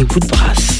et Woodbrass.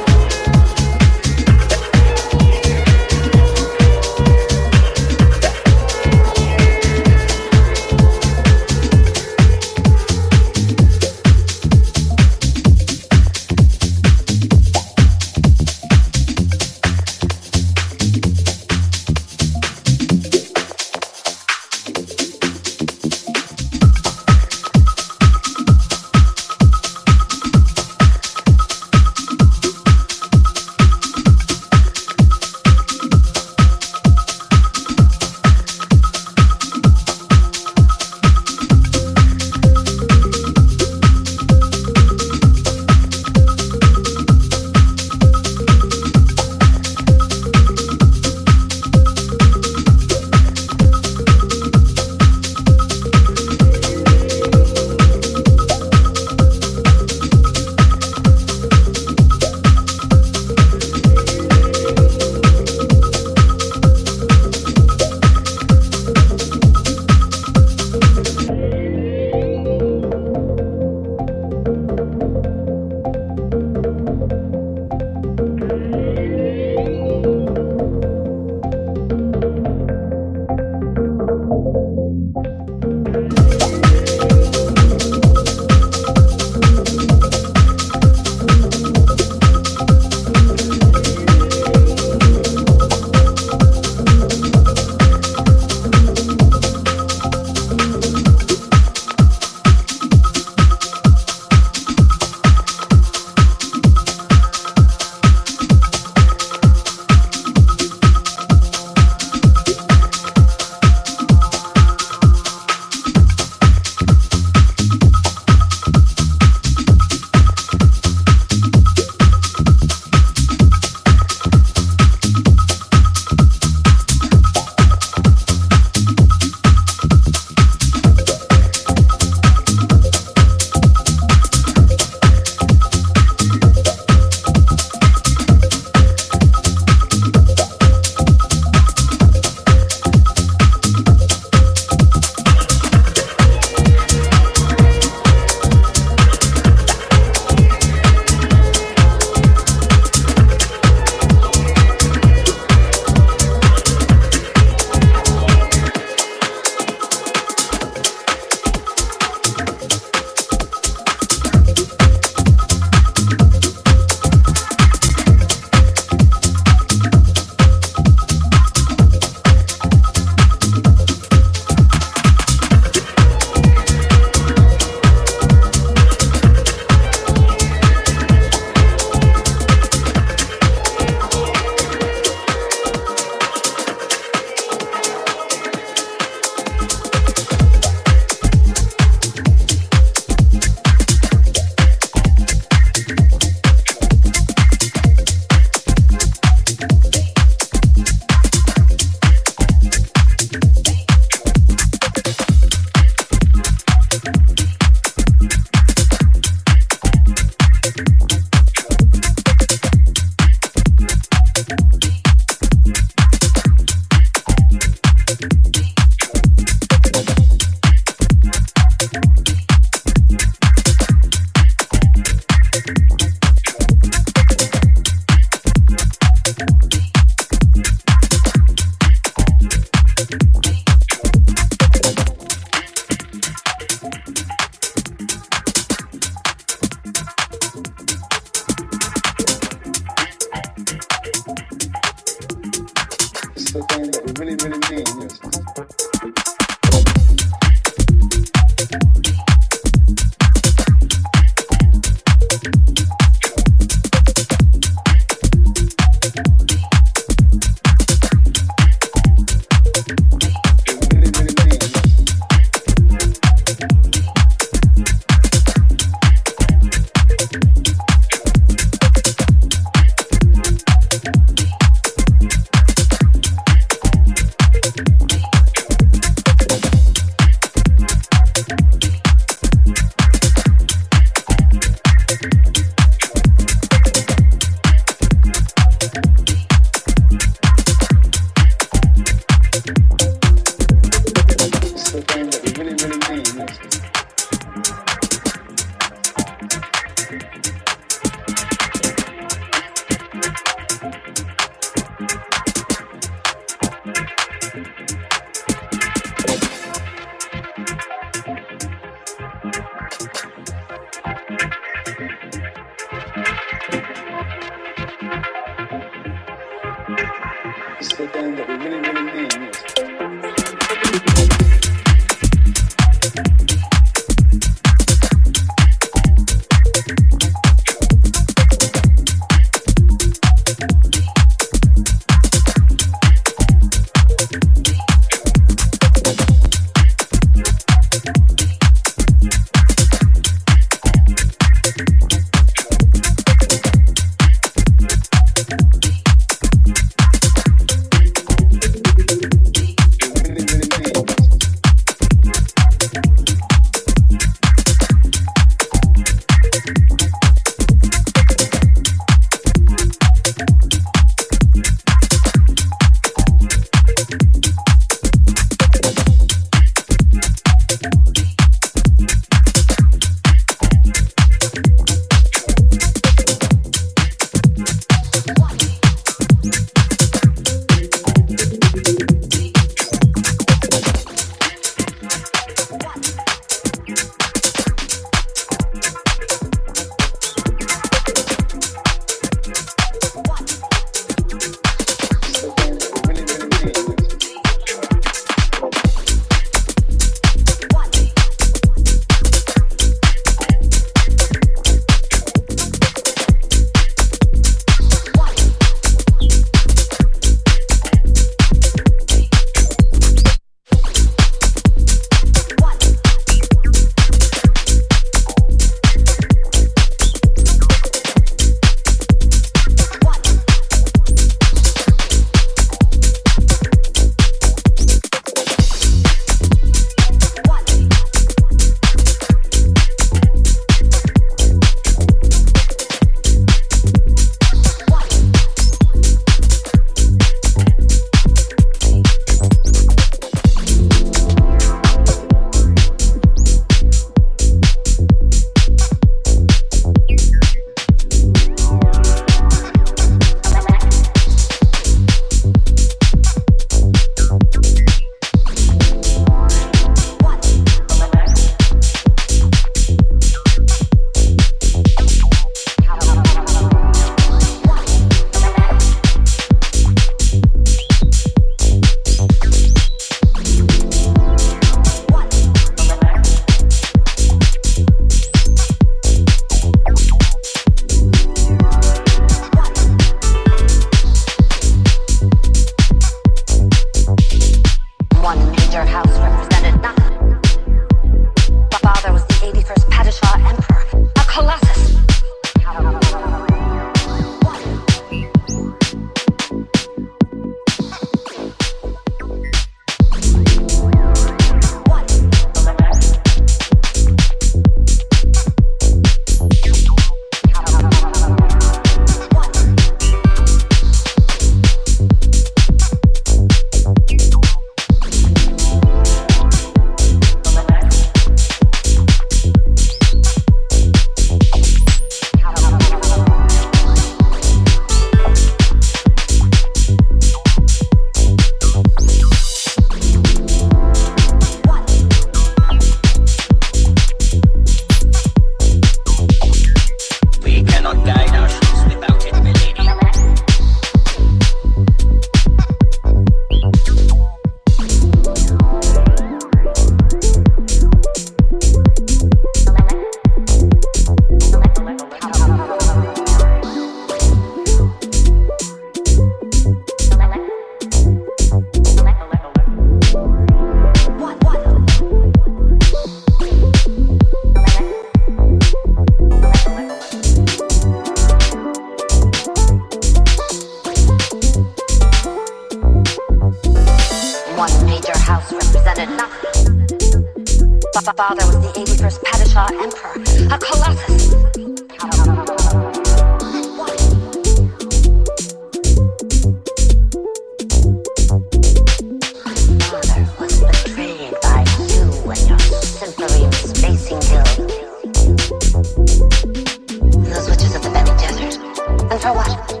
for what?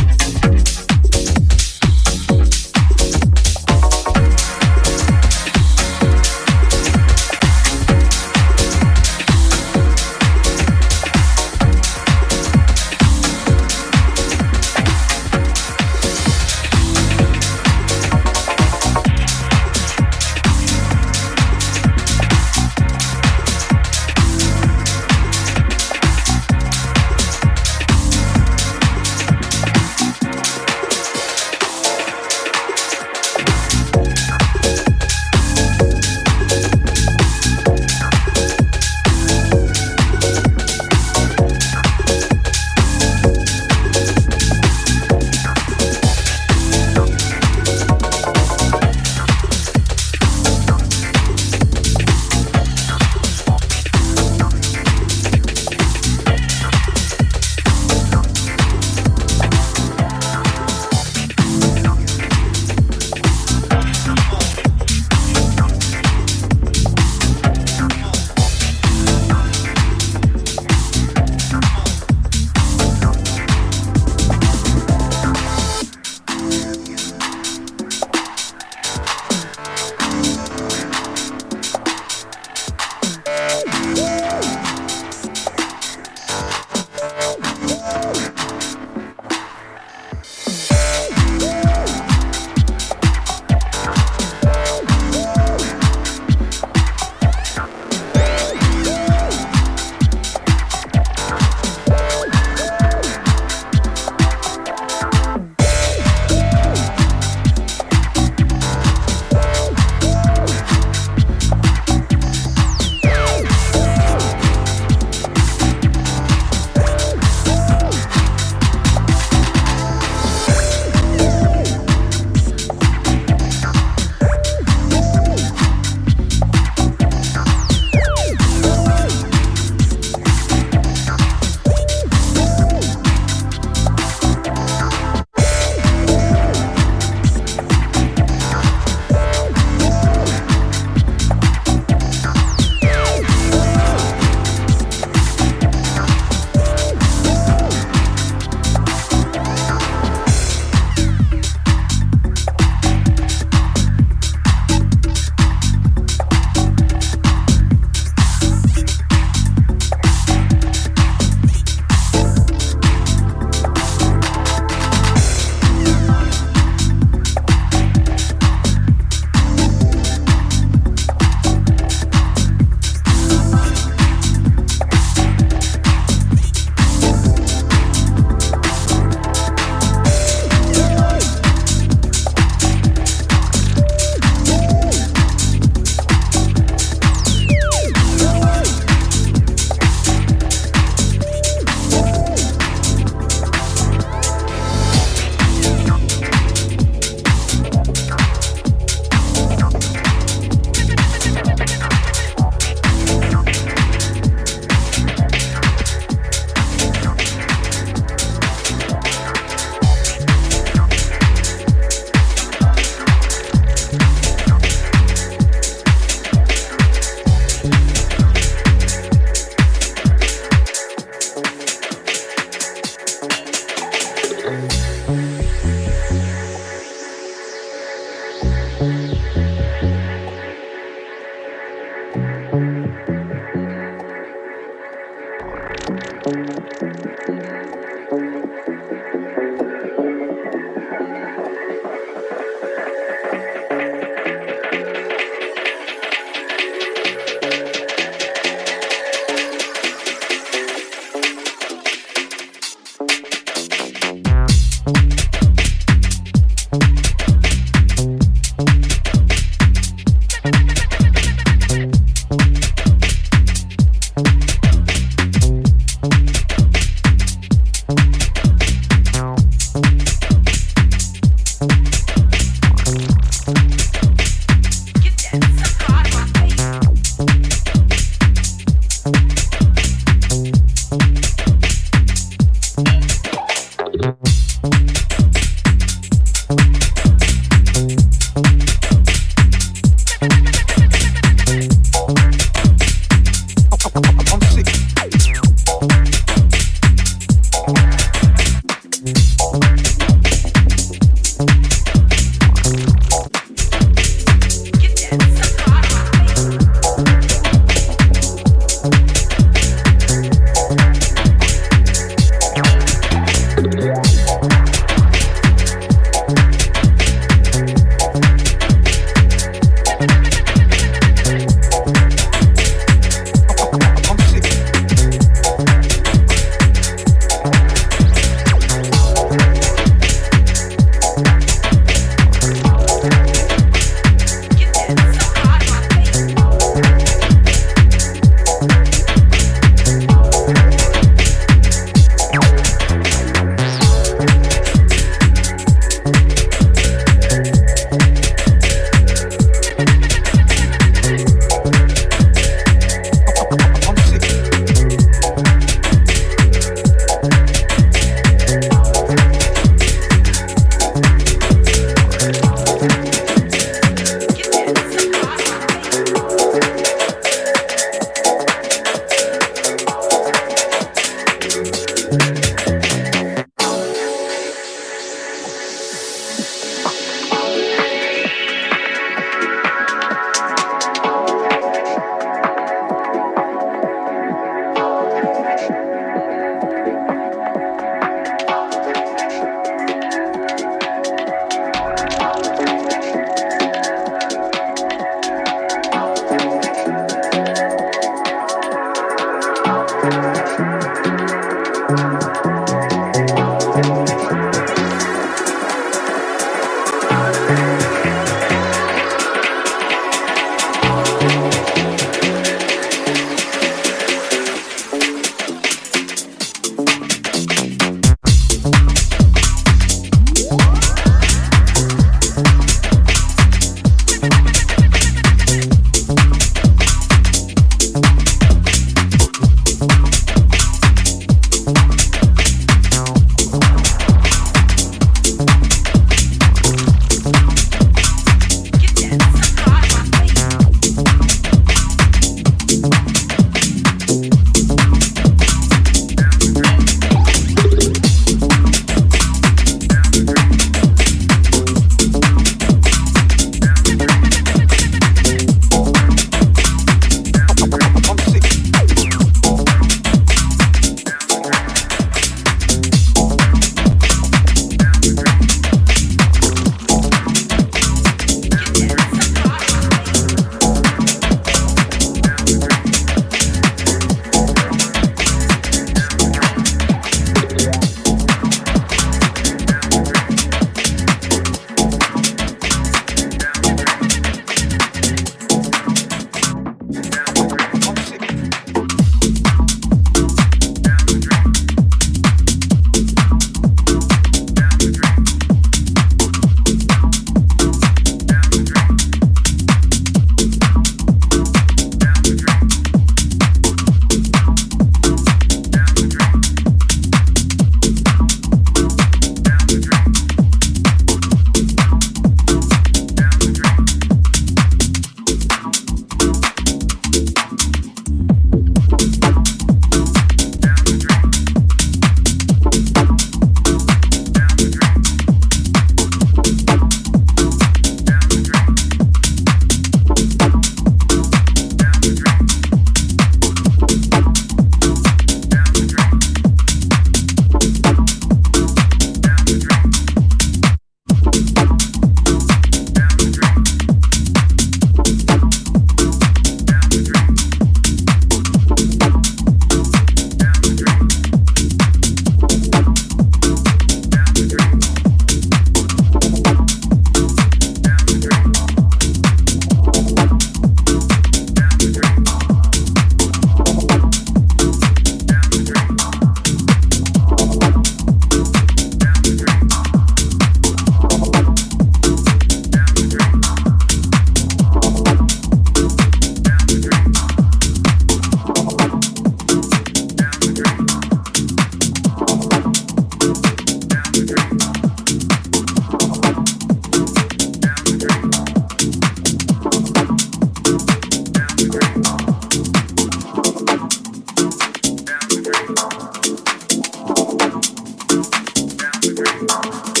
Three.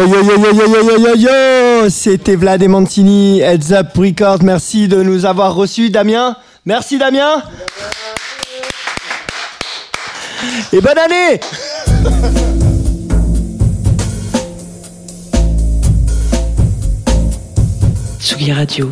Yo yo yo yo yo yo yo yo C'était Vlad et Mantini, Heads Up Record. Merci de nous avoir reçus, Damien. Merci, Damien. Et bonne année Tsugi Radio.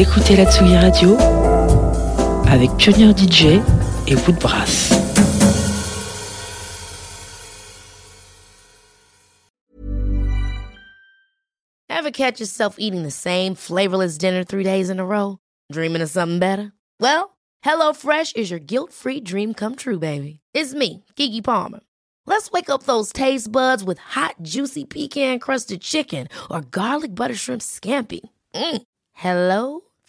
Écoutez la Tsugi Radio avec Pioneer DJ et Woodbrass. Ever catch yourself eating the same flavorless dinner three days in a row? Dreaming of something better? Well, HelloFresh is your guilt-free dream come true, baby. It's me, Keke Palmer. Let's wake up those taste buds with hot, juicy pecan-crusted chicken or garlic butter shrimp scampi. Mm. Hello